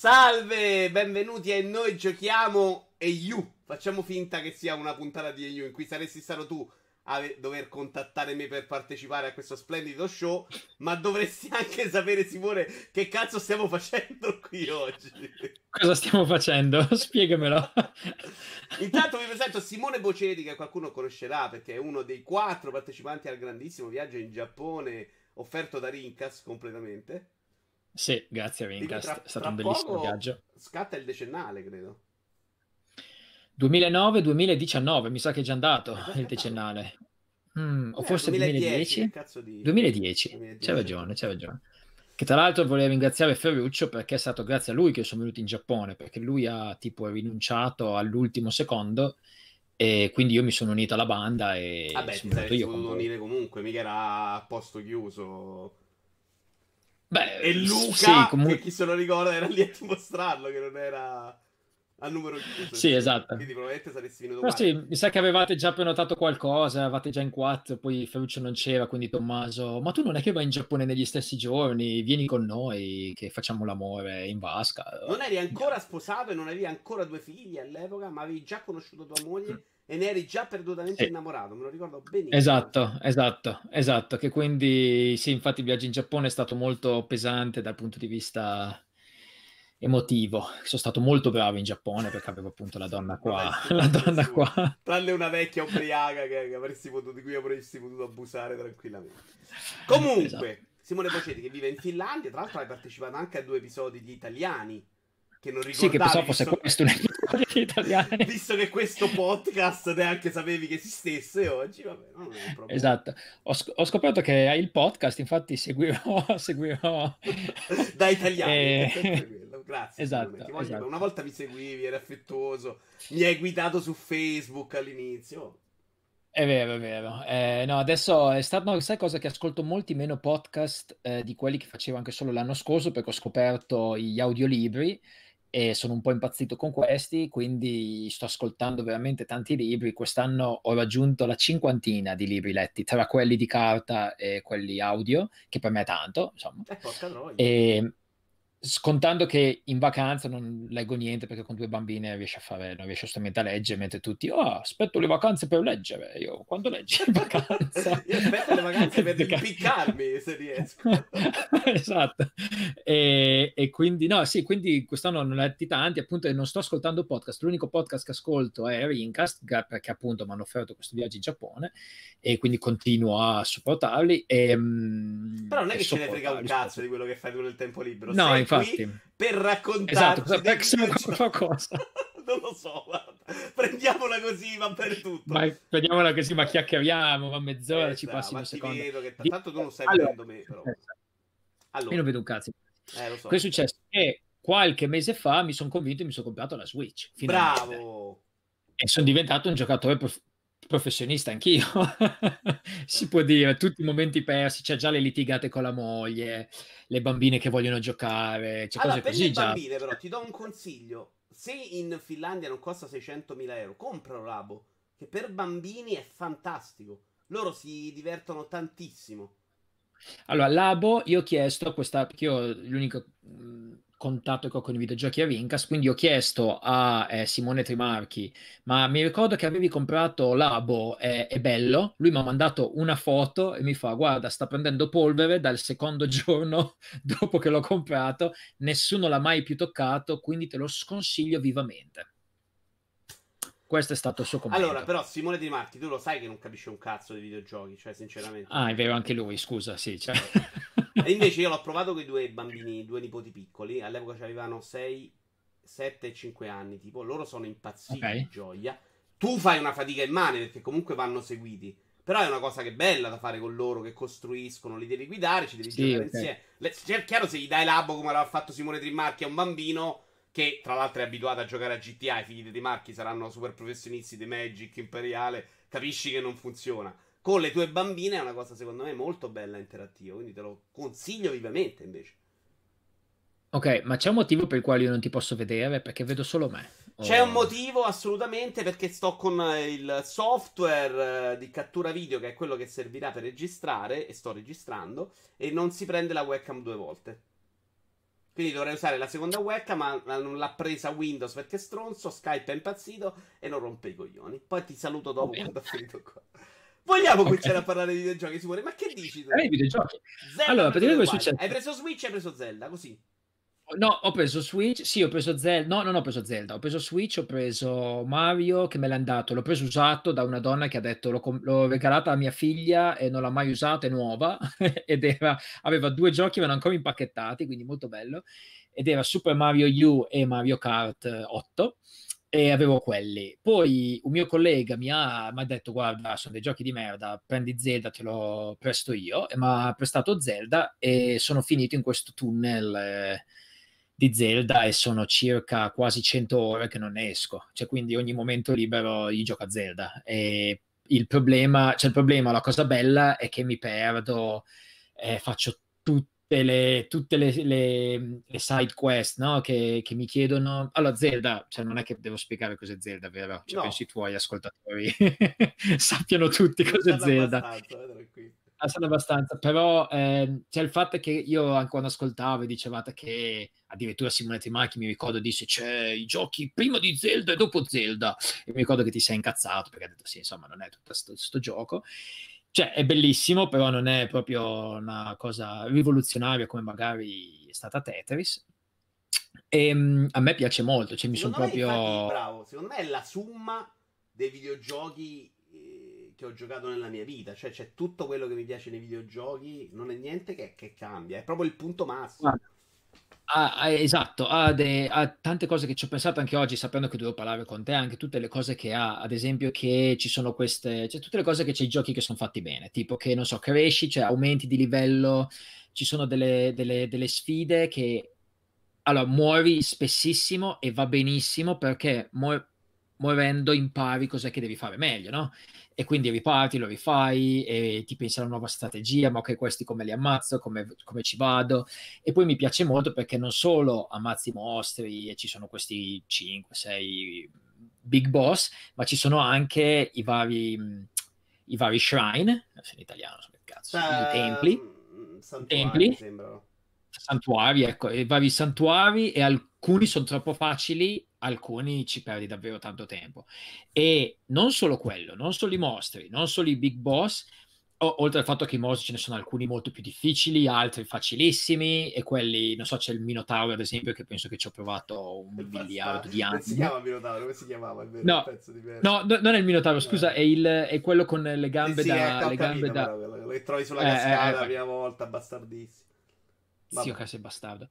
Salve, benvenuti a Noi Giochiamo e You. Facciamo finta che sia una puntata di You in cui saresti stato tu a dover contattare me per partecipare a questo splendido show, ma dovresti anche sapere, Simone, che cazzo stiamo facendo qui oggi. Cosa stiamo facendo? Spiegamelo. Intanto vi presento Simone Boceti, che qualcuno conoscerà perché è uno dei quattro partecipanti al grandissimo viaggio in Giappone offerto da Rincas completamente. Sì, grazie a Rincast, è stato un bellissimo viaggio. Scatta il decennale, credo. 2009-2019, mi sa che è già andato il decennale. Mm, o eh, forse 2010? 2010? 2010. 2010. C'è ragione, c'è ragione. Che tra l'altro vorrei ringraziare Ferruccio perché è stato grazie a lui che sono venuto in Giappone, perché lui ha tipo rinunciato all'ultimo secondo e quindi io mi sono unito alla banda e... Vabbè, ti saresti potuto unire comunque, mica era a posto chiuso. Beh, e Luca, sì, comunque... che chi se lo ricorda, era lì a dimostrarlo che non era al numero chiuso. Sì, esatto. Quindi probabilmente saresti venuto No, sì, mi sa che avevate già prenotato qualcosa, avevate già in quattro, poi Ferruccio non c'era, quindi Tommaso, ma tu non è che vai in Giappone negli stessi giorni, vieni con noi che facciamo l'amore in vasca. Non eri ancora sposato e non avevi ancora due figli all'epoca, ma avevi già conosciuto tua moglie e ne eri già perdutamente sì. innamorato, me lo ricordo benissimo. Esatto, esatto, esatto, che quindi sì, infatti il viaggio in Giappone è stato molto pesante dal punto di vista emotivo. Sono stato molto bravo in Giappone perché avevo appunto la donna qua, Vabbè, la donna qua. Tranne una vecchia ubriaca che, avresti potuto, di cui avresti potuto abusare tranquillamente. Comunque, esatto. Simone Pocetti che vive in Finlandia, tra l'altro hai partecipato anche a due episodi di Italiani che non ricordavi. Sì, che pensavo fosse questo un episodio di Italiani. Visto che questo podcast neanche sapevi che esistesse oggi, vabbè, non è un problema. Esatto. Ho, sc- ho scoperto che hai il podcast, infatti seguirò... seguirò... da Italiani. E... Grazie. Esatto, esatto. Una volta mi seguivi, eri affettuoso, mi hai guidato su Facebook all'inizio. È vero, è vero. Eh, no, adesso è stato, no, sai cosa? Che ascolto molti meno podcast eh, di quelli che facevo anche solo l'anno scorso perché ho scoperto gli audiolibri e sono un po' impazzito con questi, quindi sto ascoltando veramente tanti libri. Quest'anno ho raggiunto la cinquantina di libri letti, tra quelli di carta e quelli audio, che per me è tanto, insomma. Eh, e, scontando che in vacanza non leggo niente perché con due bambine riesci a fare, non riesci assolutamente a leggere, mentre tutti, oh, aspetto le vacanze per leggere. Io, quando leggi in vacanza? Io aspetto le vacanze per impiccarmi, se riesco. esatto. E, e, quindi, no, sì, quindi quest'anno non ho letti tanti, appunto, e non sto ascoltando podcast. L'unico podcast che ascolto è Rincast, perché appunto mi hanno offerto questo viaggio in Giappone, e quindi continuo a supportarli. E, mm, Però non è che ce ne frega un cazzo di quello che fai tu nel tempo libero. No, infatti. per raccontarci esatto, per qualcosa. non lo so, guarda. prendiamola così, va per tutto. Ma, prendiamola così, ma chiacchieriamo, va mezz'ora, eh, ci passi un secondo. Che tanto tu non stai allora, vedendo me, però. Allora. Io non vedo un cazzo. Eh, so. Cosa è successo? Che qualche mese fa mi sono convinto e mi sono comprato la Switch. Finalmente. Bravo! E sono diventato un giocatore prof- professionista anch'io, si può dire, tutti i momenti persi, c'è già le litigate con la moglie, le bambine che vogliono giocare, c'è allora, cose così già. bambine però ti do un consiglio, se in Finlandia non costa 600.000 euro, compralo Labo, che per bambini è fantastico, loro si divertono tantissimo. Allora, Labo, io ho chiesto a questa, perché io l'unico contatto che ho con i videogiochi a Rincas, quindi ho chiesto a eh, Simone Trimarchi, ma mi ricordo che avevi comprato Labo, è, è bello? Lui mi ha mandato una foto e mi fa, guarda, sta prendendo polvere dal secondo giorno dopo che l'ho comprato, nessuno l'ha mai più toccato, quindi te lo sconsiglio vivamente. Questo è stato il suo commento. Allora, però, Simone Di Marchi, tu lo sai che non capisce un cazzo di videogiochi, cioè, sinceramente. Ah, è vero, anche lui, scusa, sì. Cioè... e invece io l'ho provato con i due bambini, due nipoti piccoli. All'epoca avevano 6, 7 e 5 anni, tipo. Loro sono impazziti okay. di gioia. Tu fai una fatica immane perché comunque vanno seguiti. Però è una cosa che è bella da fare con loro, che costruiscono, li devi guidare, ci devi sì, giocare okay. insieme. Le, cioè, chiaro, se gli dai l'abo come l'ha fatto Simone Trimarchi a un bambino che tra l'altro è abituato a giocare a GTA, i figli di Marchi saranno super professionisti di Magic Imperiale, capisci che non funziona. Con le tue bambine è una cosa secondo me molto bella e interattiva, quindi te lo consiglio vivamente invece. Ok, ma c'è un motivo per il quale io non ti posso vedere? Perché vedo solo me. O... C'è un motivo assolutamente perché sto con il software eh, di cattura video che è quello che servirà per registrare e sto registrando e non si prende la webcam due volte. Quindi dovrei usare la seconda webcam, ma non l'ha presa Windows perché è stronzo, Skype è impazzito e non rompe i coglioni. Poi ti saluto dopo quando ho finito qua. Vogliamo okay. cominciare a parlare di videogiochi, Simone? Ma che dici tu? Eh, videogiochi. Zelda allora, praticamente cosa succede? Hai preso Switch e hai preso Zelda, così. No, ho preso Switch, sì, ho preso Zelda, no, non ho preso Zelda, ho preso Switch, ho preso Mario che me l'ha dato, l'ho preso usato da una donna che ha detto l'ho, l'ho regalata a mia figlia e non l'ha mai usato, è nuova, ed era, aveva due giochi, erano ancora impacchettati, quindi molto bello, ed era Super Mario U e Mario Kart 8 e avevo quelli. Poi un mio collega mi ha, mi ha, detto: Guarda, sono dei giochi di merda, prendi Zelda, te lo presto io. E mi ha prestato Zelda e sono finito in questo tunnel. Eh, di Zelda e sono circa quasi 100 ore che non ne esco, cioè quindi ogni momento libero io gioco a Zelda e il problema, cioè il problema, la cosa bella è che mi perdo, eh, faccio tutte le, tutte le, le, le side quest no? che, che, mi chiedono. Allora, Zelda, cioè non è che devo spiegare cos'è Zelda, vero? Cioè, no. penso i tuoi ascoltatori sappiano tutti cos'è Zelda. Eh, Alzano abbastanza, però eh, c'è il fatto che io anche quando ascoltavo e dicevate che addirittura Simone Timacchi mi ricordo disse c'è i giochi prima di Zelda e dopo Zelda e mi ricordo che ti sei incazzato perché ha detto sì insomma non è tutto questo gioco cioè è bellissimo però non è proprio una cosa rivoluzionaria come magari è stata Tetris e um, a me piace molto cioè mi sono proprio infatti, bravo secondo me è la summa dei videogiochi che ho giocato nella mia vita. Cioè, c'è tutto quello che mi piace nei videogiochi, non è niente che, che cambia, è proprio il punto massimo. Ah, ah, esatto, ha, de, ha, tante cose che ci ho pensato anche oggi, sapendo che devo parlare con te, anche tutte le cose che ha, ad esempio che ci sono queste, cioè tutte le cose che c'è i giochi che sono fatti bene, tipo che, non so, cresci, cioè aumenti di livello, ci sono delle, delle, delle sfide che, allora, muori spessissimo e va benissimo perché mu- muovendo impari cos'è che devi fare meglio, no? e quindi riparti, lo rifai e ti pensi a una nuova strategia, ma ok, questi come li ammazzo, come, come, ci vado. E poi mi piace molto perché non solo ammazzi i mostri e ci sono questi 5, 6 big boss, ma ci sono anche i vari, i vari shrine, in italiano, so che cazzo, uh, i templi, santuari, templi, santuari, ecco, i vari santuari e alcuni sono troppo facili alcuni ci perdi davvero tanto tempo. E non solo quello, non solo i mostri, non solo i big boss, o, oltre al fatto che i mostri ce ne sono alcuni molto più difficili, altri facilissimi, e quelli, non so, c'è il Minotauro ad esempio, che penso che ci ho provato un miliardo di anni. Non si chiama Minotauro, come si chiamava? Vero, no, no, no, non è il Minotauro, scusa, è, il, è quello con le gambe sì, da... Le gambe da... Però, che trovi sulla cascata eh, eh, la prima volta, bastardissimo. Vabbè. Sì, ok, sei bastardo.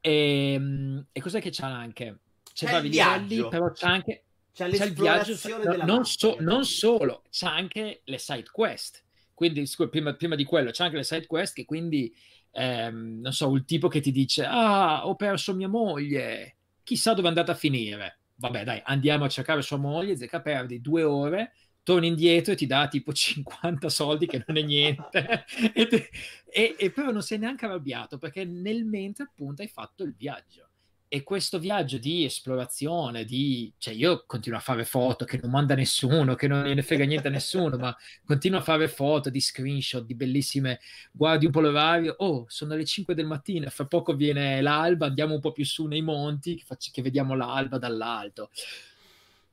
E, ehm, e cos'è che c'ha anche? C'è, c'è livelli, però c'è anche c'è, c'è il viaggio, no, non, so, non, solo, c'è anche le side quest. Quindi, scusa, prima, prima, di quello, c'è anche le side quest che quindi, ehm, non so, il tipo che ti dice, ah, ho perso mia moglie, chissà dove è andata a finire. Vabbè, dai, andiamo a cercare sua moglie, Zecca perdi due ore, torni indietro e ti dà tipo 50 soldi che non è niente. E, te, e, e, però non sei neanche arrabbiato perché nel mentre appunto hai fatto il viaggio e questo viaggio di esplorazione, di... cioè io continuo a fare foto che non manda nessuno, che non ne frega niente a nessuno, ma continuo a fare foto di screenshot, di bellissime, guardi un po' l'orario, oh, sono le 5 del mattino, fra poco viene l'alba, andiamo un po' più su nei monti, che, faccio, che vediamo l'alba dall'alto.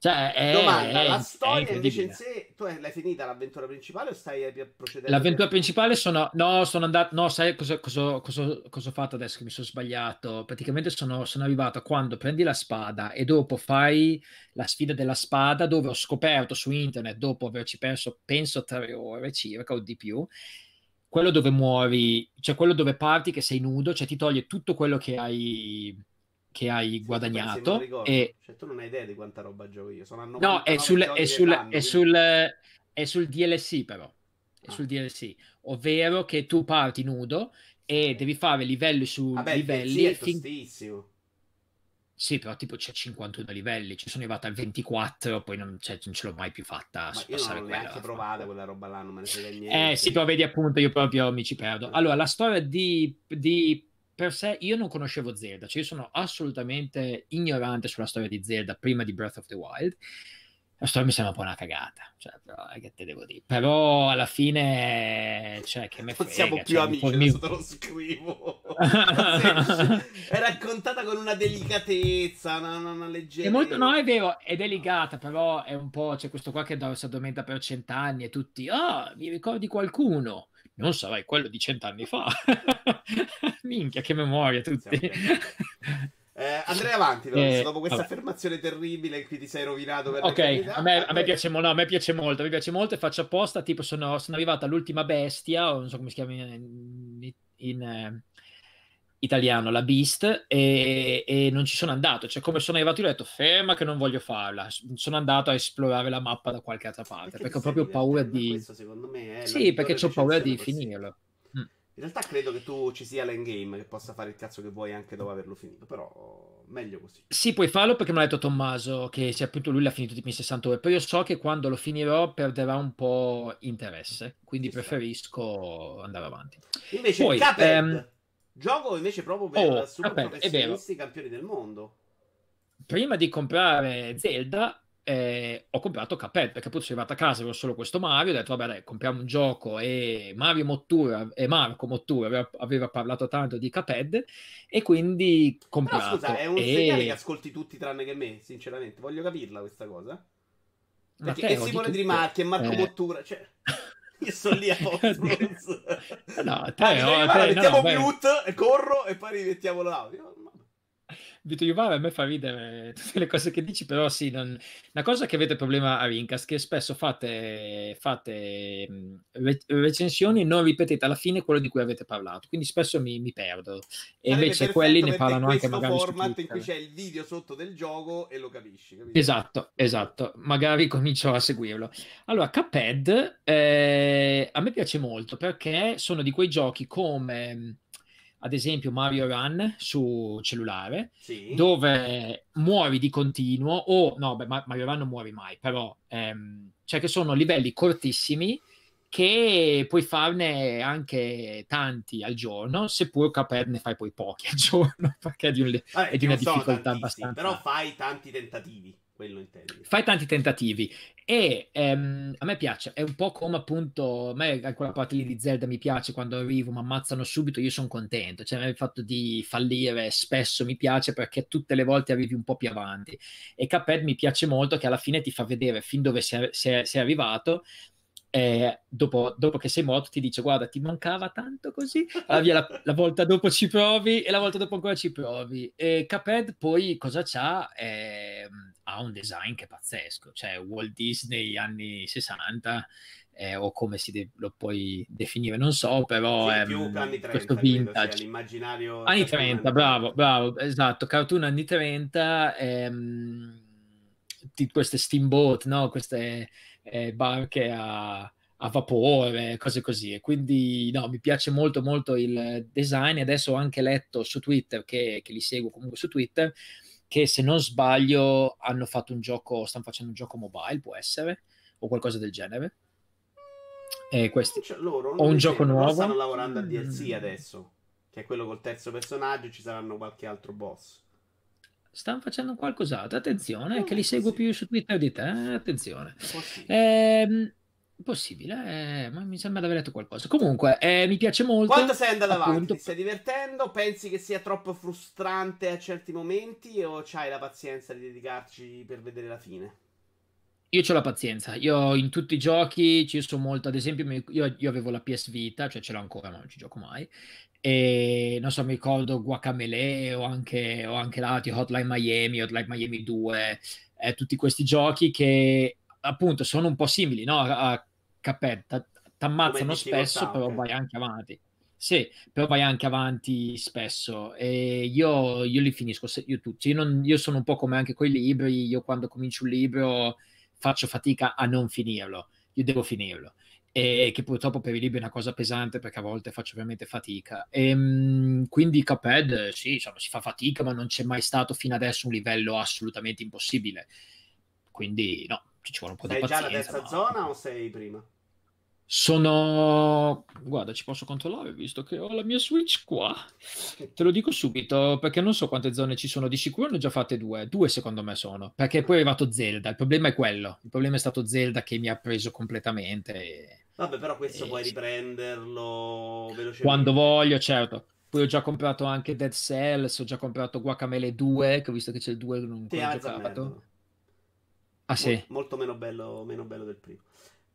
Cioè, è, Domanda, la storia invece in sé, tu l'hai finita l'avventura principale o stai procedendo? L'avventura principale sono, no, sono andato, no, sai cosa, cosa, cosa, cosa, ho fatto adesso che mi sono sbagliato? Praticamente sono, sono arrivato quando prendi la spada e dopo fai la sfida della spada dove ho scoperto su internet, dopo averci perso, penso, tre ore circa o di più, quello dove muori, cioè quello dove parti che sei nudo, cioè ti toglie tutto quello che hai che hai sì, guadagnato. E... Cioè, tu non hai idea di quanta roba gioco io. Sono no, è sul, è, sul, è, quindi... sul, è sul DLC, però. È ah. sul DLC, ovvero che tu parti nudo e devi fare livelli su Vabbè, livelli. È fin... Sì, però tipo c'è 51 livelli, ci sono arrivato al 24, poi non, cioè, non ce l'ho mai più fatta. Ma io non l'ho neanche provata quella roba là, non me ne frega niente. Eh sì, però vedi appunto, io proprio mi ci perdo. Allora, la storia di, di per sé io non conoscevo Zelda, cioè io sono assolutamente ignorante sulla storia di Zelda prima di Breath of the Wild. la storia mi sembra un po' una cagata, cioè, però, che te devo dire. Però alla fine, cioè, che me frega. Non siamo più cioè, amici, adesso te lo scrivo. è raccontata con una delicatezza, una, una leggerezza. È molto, no, è vero, è delicata, però è un po', c'è questo qua che si addormenta per cent'anni e tutti, ah, oh, mi ricordi qualcuno? Non sarai quello di cent'anni fa. Minchia, che memoria tutti. Eh, andrei avanti eh, dopo questa vabbè. affermazione terribile in cui ti sei rovinato per ok a me, a me, piace, no, a me piace molto mi piace molto e faccio apposta tipo sono, sono arrivata all'ultima bestia o non so come si chiama in, in, in eh, italiano la Beast e, e, non ci sono andato. Cioè come sono arrivato io ho detto ferma che non voglio farla. Sono andato a esplorare la mappa da qualche altra parte perché, perché ho proprio paura di questo secondo me è sì perché ho paura di finirlo. In realtà credo che tu ci sia l'endgame che possa fare il cazzo che vuoi anche dopo averlo finito, però meglio così. Sì, puoi farlo perché mi ha detto Tommaso che se appunto lui l'ha finito tipo in 60 ore, però io so che quando lo finirò perderà un po' interesse, quindi ci preferisco andare avanti. Invece Poi, Cuphead, ehm... gioco invece proprio per oh, super Cuphead, professionisti campioni del mondo. Prima di comprare Zelda eh, ho comprato Cuphead perché appunto sono arrivato a casa avevo solo questo Mario ho detto vabbè dai compriamo un gioco. E Mario Mottura e Marco Mottura aveva, aveva parlato tanto di Cuphead e quindi comprato. Però scusa è un e... segnale che ascolti tutti tranne che me sinceramente voglio capirla questa cosa. Perché e Simone Trimarchi e Marco eh... Mottura cioè io sono lì a posto no, te, ah, no, te, mettiamo no, mute corro e poi rimettiamo l'audio Vito Iuvara a me fa ridere tutte le cose che dici, però sì, non... una cosa che avete problema a Rincast, che spesso fate, fate re- recensioni e non ripetete alla fine quello di cui avete parlato, quindi spesso mi, mi perdo. E Sarebbe invece quelli ne parlano anche magari su format in cui c'è il video sotto del gioco e lo capisci. Capito? Esatto, esatto, magari comincio a seguirlo. Allora, Cuphead eh, a me piace molto perché sono di quei giochi come ad esempio Mario Run su cellulare, sì. dove muori di continuo, o no, beh, Mario Run non muori mai, però ehm, cioè che sono livelli cortissimi che puoi farne anche tanti al giorno, seppur Cuphead ne fai poi pochi al giorno, perché è di, un, Vabbè, è di una difficoltà abbastanza. Però fai tanti tentativi quello intendi. Fai tanti tentativi. E ehm, a me piace, è un po' come appunto, a me quella parte lì di Zelda mi piace quando arrivo, mi ammazzano subito, io sono contento, cioè il fatto di fallire spesso mi piace perché tutte le volte arrivi un po' più avanti. E Cuphead mi piace molto che alla fine ti fa vedere fin dove sei, sei, sei arrivato eh, dopo, dopo, che sei morto ti dice guarda ti mancava tanto così allora, la, la, volta dopo ci provi e la volta dopo ancora ci provi. E Cuphead poi cosa c'ha? Eh, ha un design che è pazzesco cioè Walt Disney anni 60 eh, o come si de- lo puoi definire non so però sì, è più anni 30, questo vintage. l'immaginario anni 30 bravo bravo esatto cartoon anni 30 ehm, di queste steamboat no queste eh, barche a, a, vapore, cose così. E quindi no, mi piace molto molto il design adesso ho anche letto su Twitter, che, che li seguo comunque su Twitter, che se non sbaglio hanno fatto un gioco, stanno facendo un gioco mobile, può essere, o qualcosa del genere. E questi... Cioè, loro, o un gioco nuovo. Stanno lavorando a DLC adesso, che è quello col terzo personaggio, ci saranno qualche altro boss stanno facendo qualcos'altro. Attenzione, oh, che li seguo più su Twitter di te. Eh, attenzione. Possibile. Eh, possibile, eh, ma mi sembra di aver letto qualcosa. Comunque, eh, mi piace molto. Quanto sei andato appunto... avanti? Ti stai divertendo? Pensi che sia troppo frustrante a certi momenti o c'hai la pazienza di dedicarci per vedere la fine? Io ho la pazienza, io in tutti i giochi ci sono molto, ad esempio io, io avevo la PS Vita, cioè ce l'ho ancora ma non ci gioco mai, e non so, mi ricordo Guacamele o anche, o anche l'altro, Hotline Miami, Hotline Miami 2, eh, tutti questi giochi che appunto sono un po' simili no? a Cuphead, t'ammazzano spesso, però vai anche avanti. Sì, però vai anche avanti spesso e io, io li finisco io tutti. Io, non, io sono un po' come anche con i libri, io quando comincio un libro faccio fatica a non finirlo, io devo finirlo e che purtroppo per i libri è una cosa pesante perché a volte faccio veramente fatica. E, ehm, quindi Cuphead, sì, insomma, si fa fatica, ma non c'è mai stato fino adesso un livello assolutamente impossibile. Quindi no, ci vuole un po' sei di pazienza. Sei già alla terza ma... zona o sei prima? Sono... Guarda, ci posso controllare visto che ho la mia Switch qua. Te lo dico subito perché non so quante zone ci sono. Di sicuro ne ho già fatte due. Due secondo me sono. Perché poi è arrivato Zelda. Il problema è quello. Il problema è stato Zelda che mi ha preso completamente. E... Vabbè, però questo e... puoi riprenderlo velocemente. Quando voglio, certo. Poi ho già comprato anche Dead Cells, ho già comprato Guacamele 2, che ho visto che c'è il 2 non ho giocato. Ah sì? molto meno bello, meno bello del primo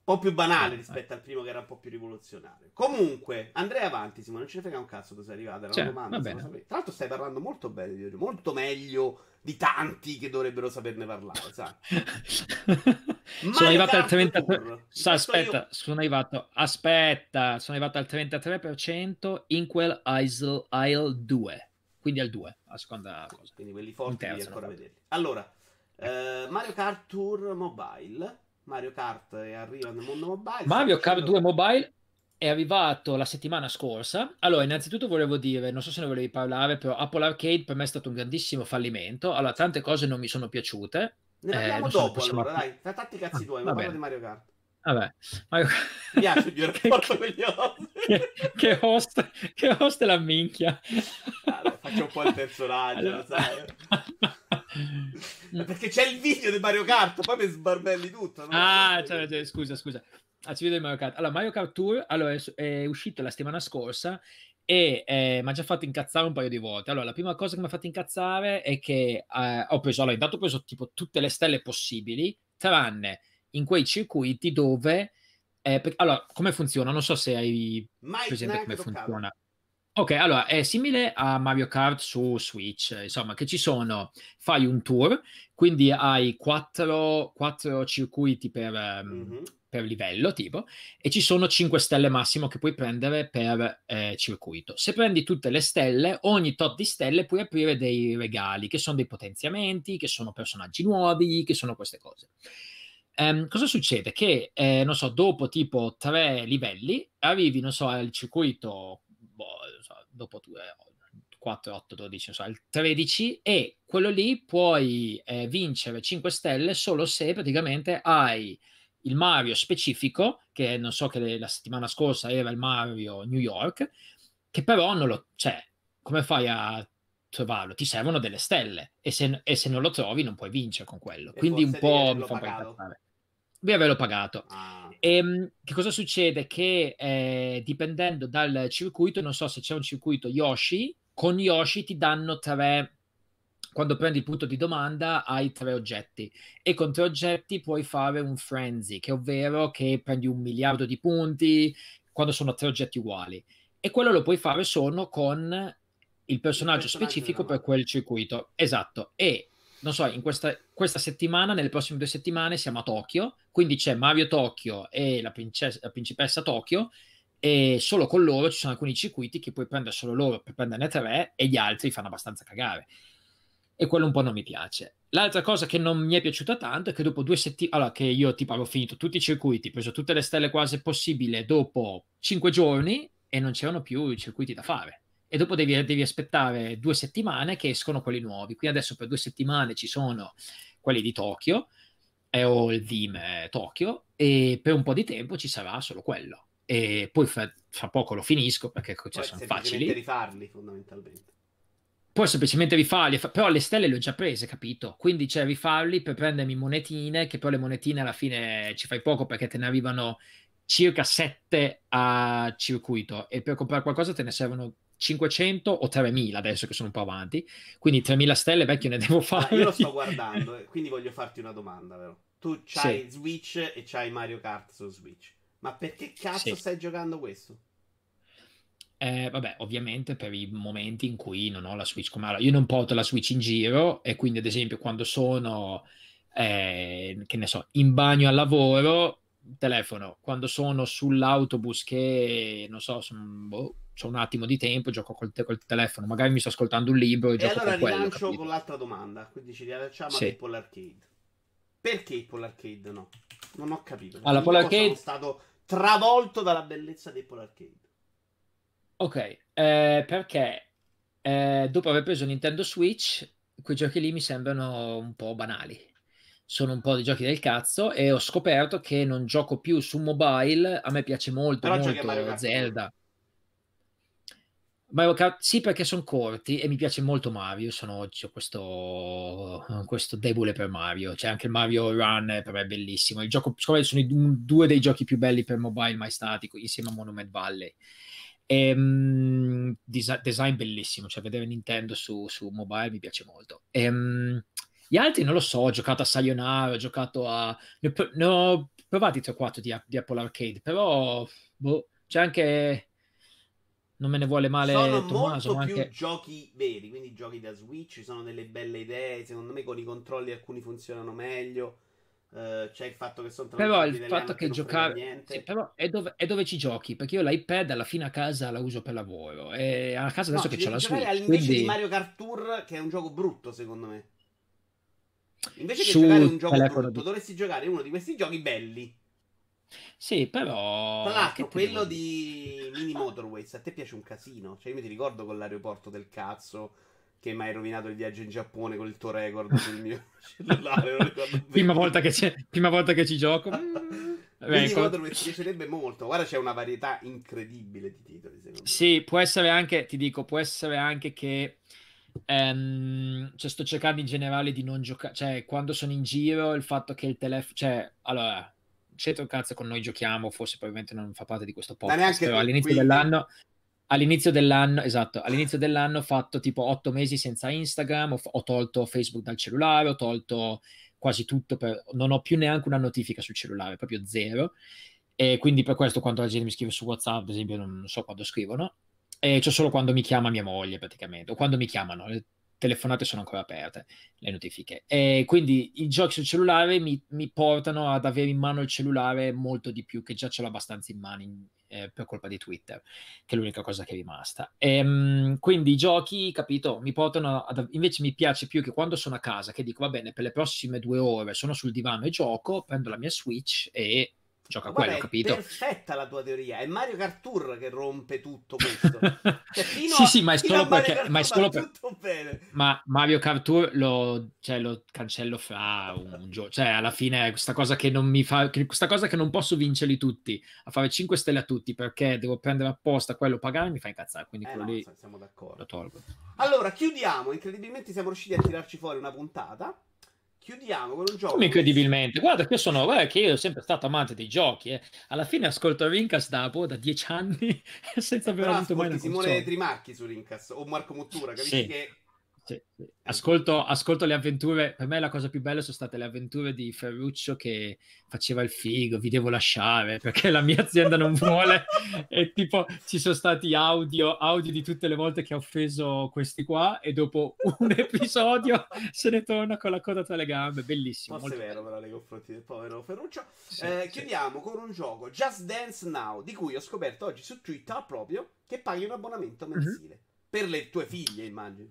po' più banale eh, rispetto al primo che era un po' più rivoluzionario. Comunque, andrei avanti, Simone, non ce ne frega un cazzo dove sei arrivato, era cioè, una domanda. Tra l'altro stai parlando molto bene di molto meglio di tanti che dovrebbero saperne parlare, sai? sono arrivato al 33%. Sa, aspetta, io... sono arrivato. Aspetta, sono arrivato al 33% in quel Isle, Isle 2. Quindi al 2, la seconda cosa. Quindi quelli forti devi ancora vederli. Allora, eh, Mario Kart Tour Mobile Mario Kart arriva nel mondo mobile. Mario Kart 2 Mobile è arrivato la settimana scorsa. Allora, innanzitutto volevo dire, non so se ne volevi parlare, però Apple Arcade per me è stato un grandissimo fallimento. Allora, tante cose non mi sono piaciute. Ne parliamo eh, dopo, so allora, dai. Fai tanti cazzi tuoi, ma parla di Mario Kart. Vabbè, Mario... mi piace il rapporto con gli host. che, che, host, che host è la minchia. Allora, faccio un po' il personaggio, allora... sai. Perché c'è il video di Mario Kart, poi mi sbarbelli tutto. No? Ah, cioè, cioè, scusa, scusa. Ah, ci vedo Mario Kart. Allora, Mario Kart Tour allora, è, è uscito la settimana scorsa e eh, mi ha già fatto incazzare un paio di volte. Allora, la prima cosa che mi ha fatto incazzare è che eh, ho preso, allora, intanto ho preso tipo tutte le stelle possibili, tranne in quei circuiti dove... Eh, per, allora, come funziona? Non so se hai Mai presente come funziona. Ok, allora è simile a Mario Kart su Switch, insomma, che ci sono, fai un tour, quindi hai quattro, quattro circuiti per, mm-hmm. per, livello, tipo, e ci sono 5 stelle massimo che puoi prendere per eh, circuito. Se prendi tutte le stelle, ogni tot di stelle puoi aprire dei regali, che sono dei potenziamenti, che sono personaggi nuovi, che sono queste cose. Um, cosa succede? Che, eh, non so, dopo tipo tre livelli, arrivi, non so, al circuito dopo tu, eh, 4, 8, 12, so, il 13 e quello lì puoi eh, vincere 5 stelle solo se praticamente hai il Mario specifico, che non so che la settimana scorsa era il Mario New York, che però non lo... cioè, come fai a trovarlo? Ti servono delle stelle e se, e se non lo trovi non puoi vincere con quello. E Quindi un po' mi fa un di averlo pagato. Ah. E, ehm, che cosa succede? Che eh, dipendendo dal circuito, non so se c'è un circuito Yoshi, con Yoshi ti danno tre. Quando prendi il punto di domanda hai tre oggetti e con tre oggetti puoi fare un frenzy, che ovvero che prendi un miliardo di punti quando sono tre oggetti uguali. E quello lo puoi fare solo con il personaggio, il personaggio specifico per quel circuito. Esatto. E non so, in questa, questa, settimana, nelle prossime due settimane siamo a Tokyo, quindi c'è Mario Tokyo e la, la, principessa Tokyo e solo con loro ci sono alcuni circuiti che puoi prendere solo loro per prenderne tre e gli altri fanno abbastanza cagare. E quello un po' non mi piace. L'altra cosa che non mi è piaciuta tanto è che dopo due settimane, allora che io tipo avevo finito tutti i circuiti, preso tutte le stelle quasi possibile dopo cinque giorni e non c'erano più i circuiti da fare e dopo devi, devi, aspettare due settimane che escono quelli nuovi. Quindi adesso per due settimane ci sono quelli di Tokyo eh, o il Vim eh, Tokyo e per un po' di tempo ci sarà solo quello. E poi fra, fra poco lo finisco perché cioè, sono facili. rifarli fondamentalmente. Puoi semplicemente rifarli, però le stelle le ho già prese, capito? Quindi c'è cioè, rifarli per prendermi monetine, che però le monetine alla fine ci fai poco perché te ne arrivano circa 7 a circuito e per comprare qualcosa te ne servono 500 o 3000 adesso che sono un po' avanti. Quindi 3000 stelle vecchio ne devo fare. Ah, io lo sto guardando, quindi voglio farti una domanda, vero? Tu c'hai sì. Switch e c'hai Mario Kart su Switch. Ma perché cazzo sì. stai giocando questo? Eh, vabbè, ovviamente per i momenti in cui non ho la Switch come allora, io non porto la Switch in giro e quindi ad esempio quando sono eh, che ne so, in bagno al lavoro, telefono, quando sono sull'autobus che non so, sono, boh, ho un attimo di tempo, gioco col, te- col, telefono, magari mi sto ascoltando un libro e, e gioco allora con quello. rilancio con l'altra domanda, quindi ci riallacciamo sì. Apple Arcade. Perché Apple Arcade no? Non ho capito. Allora, Apple Arcade... Sono stato travolto dalla bellezza di Apple Arcade. Ok, eh, perché eh, dopo aver preso Nintendo Switch, quei giochi lì mi sembrano un po' banali. Sono un po' di giochi del cazzo e ho scoperto che non gioco più su mobile. A me piace molto, Però molto Zelda. Mario Kart sì perché sono corti e mi piace molto Mario, sono oggi ho questo, questo debole per Mario, c'è anche il Mario Run per me è bellissimo, il gioco sono i due dei giochi più belli per mobile mai stati insieme a Monument Valley. E, um, design, design bellissimo, cioè vedere Nintendo su, su mobile mi piace molto. E, um, gli altri non lo so, ho giocato a Sayonara, ho giocato a... Ne, ne ho provati 3 o 4 di, di, Apple Arcade, però boh, c'è anche... Non me ne vuole male Sono Tommaso, molto più giochi veri, quindi giochi da Switch, sono delle belle idee, secondo me con i controlli alcuni funzionano meglio. Uh, c'è il fatto che sono però il fatto che giocare sì, però è dove, è dove, ci giochi perché io l'iPad alla fine a casa la uso per lavoro e a casa adesso no, che c'è la Switch invece quindi... di Mario Kart Tour che è un gioco brutto secondo me Invece che giocare un gioco brutto, di... dovresti giocare uno di questi giochi belli. Sì, però. Tra l'altro, quello di Mini Motorways a te piace un casino. Cioè, io mi ti ricordo con l'aeroporto del cazzo che mi hai rovinato il viaggio in Giappone con il tuo record sul mio cellulare. prima, volta prima, volta che ci gioco. Mini ecco. Motorways mi piacerebbe molto. Guarda, c'è una varietà incredibile di titoli. Sì, può essere anche, ti dico, può essere anche che Um, cioè, sto cercando in generale di non giocare, cioè, quando sono in giro, il fatto che il telefono, cioè, allora, c'entra un cazzo con noi giochiamo, forse probabilmente non fa parte di questo podcast, però all'inizio quindi... dell'anno, all'inizio dell'anno, esatto, all'inizio dell'anno ho fatto tipo otto mesi senza Instagram, ho, ho tolto Facebook dal cellulare, ho tolto quasi tutto, per, non ho più neanche una notifica sul cellulare, proprio zero. E quindi per questo quando la gente mi scrive su WhatsApp, ad esempio, non so quando scrivono, e c'è solo quando mi chiama mia moglie praticamente, o quando mi chiamano, le telefonate sono ancora aperte, le notifiche. E quindi i giochi sul cellulare mi, mi portano ad avere in mano il cellulare molto di più, che già ce l'ho abbastanza in mano in, eh, per colpa di Twitter, che è l'unica cosa che è rimasta. E, um, quindi i giochi, capito, mi portano ad... Invece mi piace più che quando sono a casa, che dico, va bene, per le prossime due ore sono sul divano e gioco, prendo la mia Switch e gioca quello, Vabbè, capito? È perfetta la tua teoria. È Mario Kart Tour che rompe tutto questo. cioè, sì, sì, ma è solo perché. Ma, è solo per... ma Mario Kart Tour lo, cioè, lo cancello fra un gioco. Cioè, alla fine, questa cosa che non mi fa. Questa cosa che non posso vincerli tutti a fare 5 stelle a tutti perché devo prendere apposta quello, pagare, mi fa incazzare. Quindi eh quello no, lì siamo d'accordo. lo tolgo. Allora, chiudiamo. Incredibilmente siamo riusciti a tirarci fuori una puntata. Chiudiamo con un gioco. Come incredibilmente? Guarda che io sono, guarda che io sono sempre stato amante dei giochi. Eh. Alla fine ascolto Rincast da, boh, da dieci anni senza aver avuto mai una Simone console. Trimarchi su Rincast o Marco Mottura, capisci sì. che sì, sì. Ascolto, ascolto, le avventure. Per me la cosa più bella sono state le avventure di Ferruccio che faceva il figo, vi devo lasciare perché la mia azienda non vuole. e tipo ci sono stati audio, audio di tutte le volte che ho offeso questi qua e dopo un episodio se ne torna con la coda tra le gambe. Bellissimo. Forse è vero però nei confronti del povero Ferruccio. Sì, eh, chiudiamo con un gioco, Just Dance Now, di cui ho scoperto oggi su Twitter proprio che paghi un abbonamento mhm. mensile. Mm-hmm. Per le tue figlie, immagino.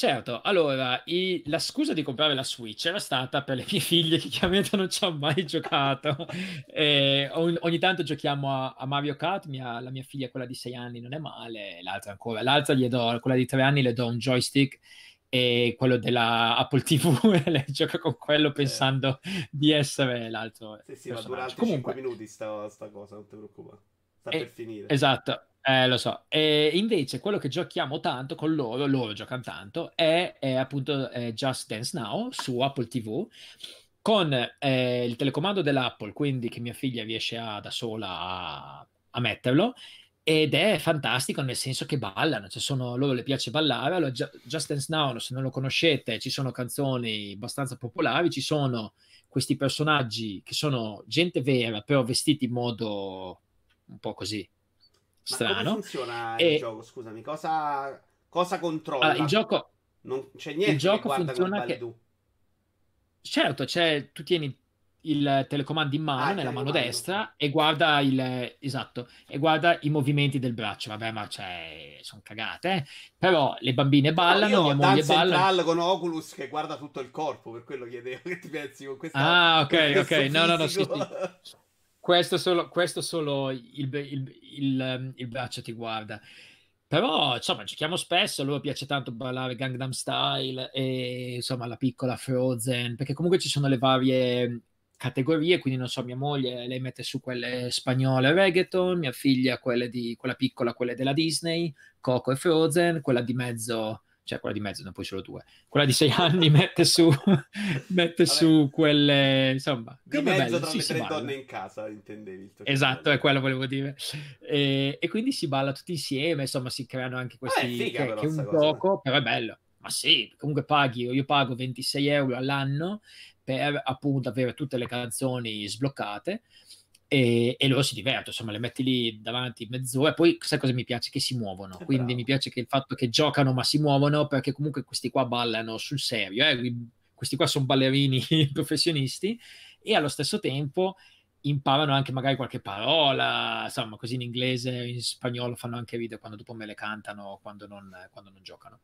Certo, allora i- la scusa di comprare la Switch era stata per le mie figlie che chiaramente non ci hanno mai giocato. E ogni, ogni tanto giochiamo a, a Mario Kart, mia- la mia figlia, quella di 6 anni, non è male, l'altra ancora. L'altra gli do, quella di 3 anni, le do un joystick e quello della Apple TV lei gioca con quello pensando di essere l'altro. Sì, sì, ma dura altri Comunque, 5 minuti sta, sta cosa, non ti preoccupare. Sta eh, per finire. Esatto. Eh, lo so. E invece quello che giochiamo tanto con loro, loro giocano tanto, è, è appunto eh, Just Dance Now su Apple TV con eh, il telecomando dell'Apple, quindi che mia figlia riesce a, da sola a, a, metterlo. Ed è fantastico nel senso che ballano, cioè sono, loro le piace ballare. Allora, Just Dance Now, se non lo conoscete, ci sono canzoni abbastanza popolari, ci sono questi personaggi che sono gente vera, però vestiti in modo un po' così strano. Ma come funziona e... il gioco? Scusami, cosa, cosa controlla? Allora, il gioco, non c'è niente il gioco che funziona che... Tu. Certo, cioè, tu tieni il telecomando in mano, ah, nella mano destra, e guarda il esatto, e guarda i movimenti del braccio. Vabbè, ma cioè, sono cagate, eh? Però le bambine ballano, no, mia moglie balla. con Oculus che guarda tutto il corpo, per quello chiedevo che ti pensi con questa Ah, ok, ok. No, no, no, sì, sì. Questo solo, questo solo il, il, il, il, braccio ti guarda. Però, insomma, giochiamo spesso, a loro piace tanto ballare Gangnam Style e, insomma, la piccola Frozen, perché comunque ci sono le varie categorie, quindi non so, mia moglie, lei mette su quelle spagnole reggaeton, mia figlia quelle di, quella piccola, quelle della Disney, Coco e Frozen, quella di mezzo cioè quella di mezzo, ne poi solo due. Quella di sei anni mette su, mette su quelle, insomma, di mezzo bello, tra le tre donne in casa, intendevi. Esatto, è quello volevo dire. E, e, quindi si balla tutti insieme, insomma, si creano anche questi, eh, figa, che, che è un gioco, però è bello. Ma sì, comunque paghi, io pago 26 euro all'anno per appunto avere tutte le canzoni sbloccate e, e, loro si divertono, insomma, le metti lì davanti mezz'ora. Poi, sai cosa mi piace? Che si muovono. È Quindi bravo. mi piace che il fatto che giocano ma si muovono perché comunque questi qua ballano sul serio. Eh? Questi qua sono ballerini professionisti e allo stesso tempo imparano anche magari qualche parola, insomma, così in inglese, in spagnolo fanno anche video quando dopo me le cantano, quando non, quando non giocano.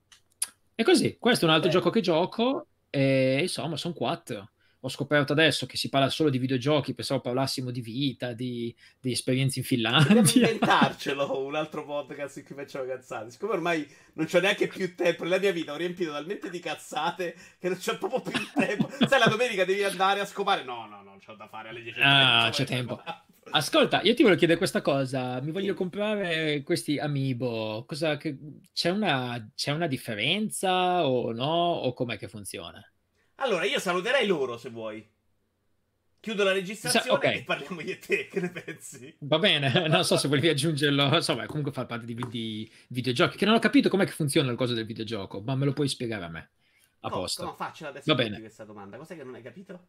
E così, questo è un altro Beh. gioco che gioco e insomma, sono quattro ho scoperto adesso che si parla solo di videogiochi, pensavo parlassimo di vita, di, di esperienze in Finlandia. Dobbiamo inventarcelo un altro podcast in cui facciamo cazzate. Siccome ormai non c'ho neanche più tempo, nella mia vita ho riempito talmente di cazzate che non c'è proprio più tempo. Sai, la domenica devi andare a scopare. No, no, no, c'ho da fare alle 10. Ah, c'è tempo. Ascolta, io ti voglio chiedere questa cosa. Mi voglio comprare questi Amiibo. Cosa, che, c'è, una, c'è una differenza o no? O com'è che funziona? Allora, io saluterei loro se vuoi. Chiudo la registrazione okay. e parliamo e te. Che ne pensi? Va bene, non so se volevi aggiungerlo. Insomma, comunque fa parte di, di, videogiochi. Che non ho capito com'è che funziona la cosa del videogioco, ma me lo puoi spiegare a me. A posto. No, faccela adesso Va bene. questa domanda. Cos'è che non hai capito?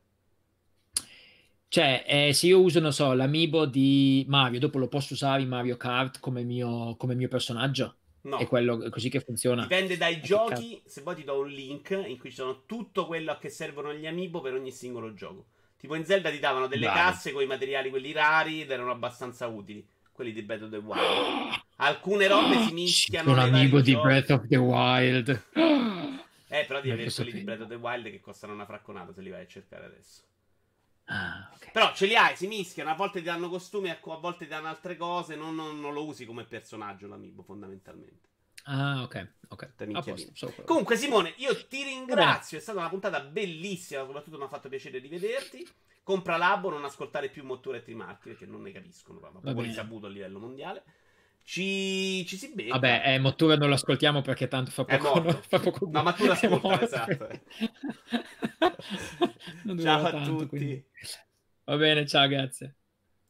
Cioè, eh, se io uso, non so, l'amiibo di Mario, dopo lo posso usare in Mario Kart come mio, come mio personaggio? No. È quello così che funziona. Dipende dai giochi. Se poi ti do un link in cui ci sono tutto quello a che servono gli amiibo per ogni singolo gioco. Tipo in Zelda ti davano delle Bravo. casse con i materiali quelli rari ed erano abbastanza utili. Quelli di Breath of the Wild. Alcune robe si mischiano. Un amiibo di giochi. Breath of the Wild. Eh, però devi avere quelli di Breath of the Wild che costano una fracconata se li vai a cercare adesso. Ah, okay. Però ce li hai, si mischiano, a volte ti danno costumi, a volte ti danno altre cose, non, non, non lo usi come personaggio l'amiibo fondamentalmente. Ah, ok, ok. Posto, Comunque, Simone, io ti ringrazio. È stata una puntata bellissima. Soprattutto mi ha fatto piacere rivederti. Compra l'abo, non ascoltare più Mottura e Trimarchi perché non ne capiscono. Ma proprio risaputo a livello mondiale. Ci, ci si becca. Vabbè, eh, Mottura non lo ascoltiamo perché tanto fa poco. No, fa poco no, Mottura ascolta, esatto. ciao a tutti. Quindi. Va bene, ciao, grazie.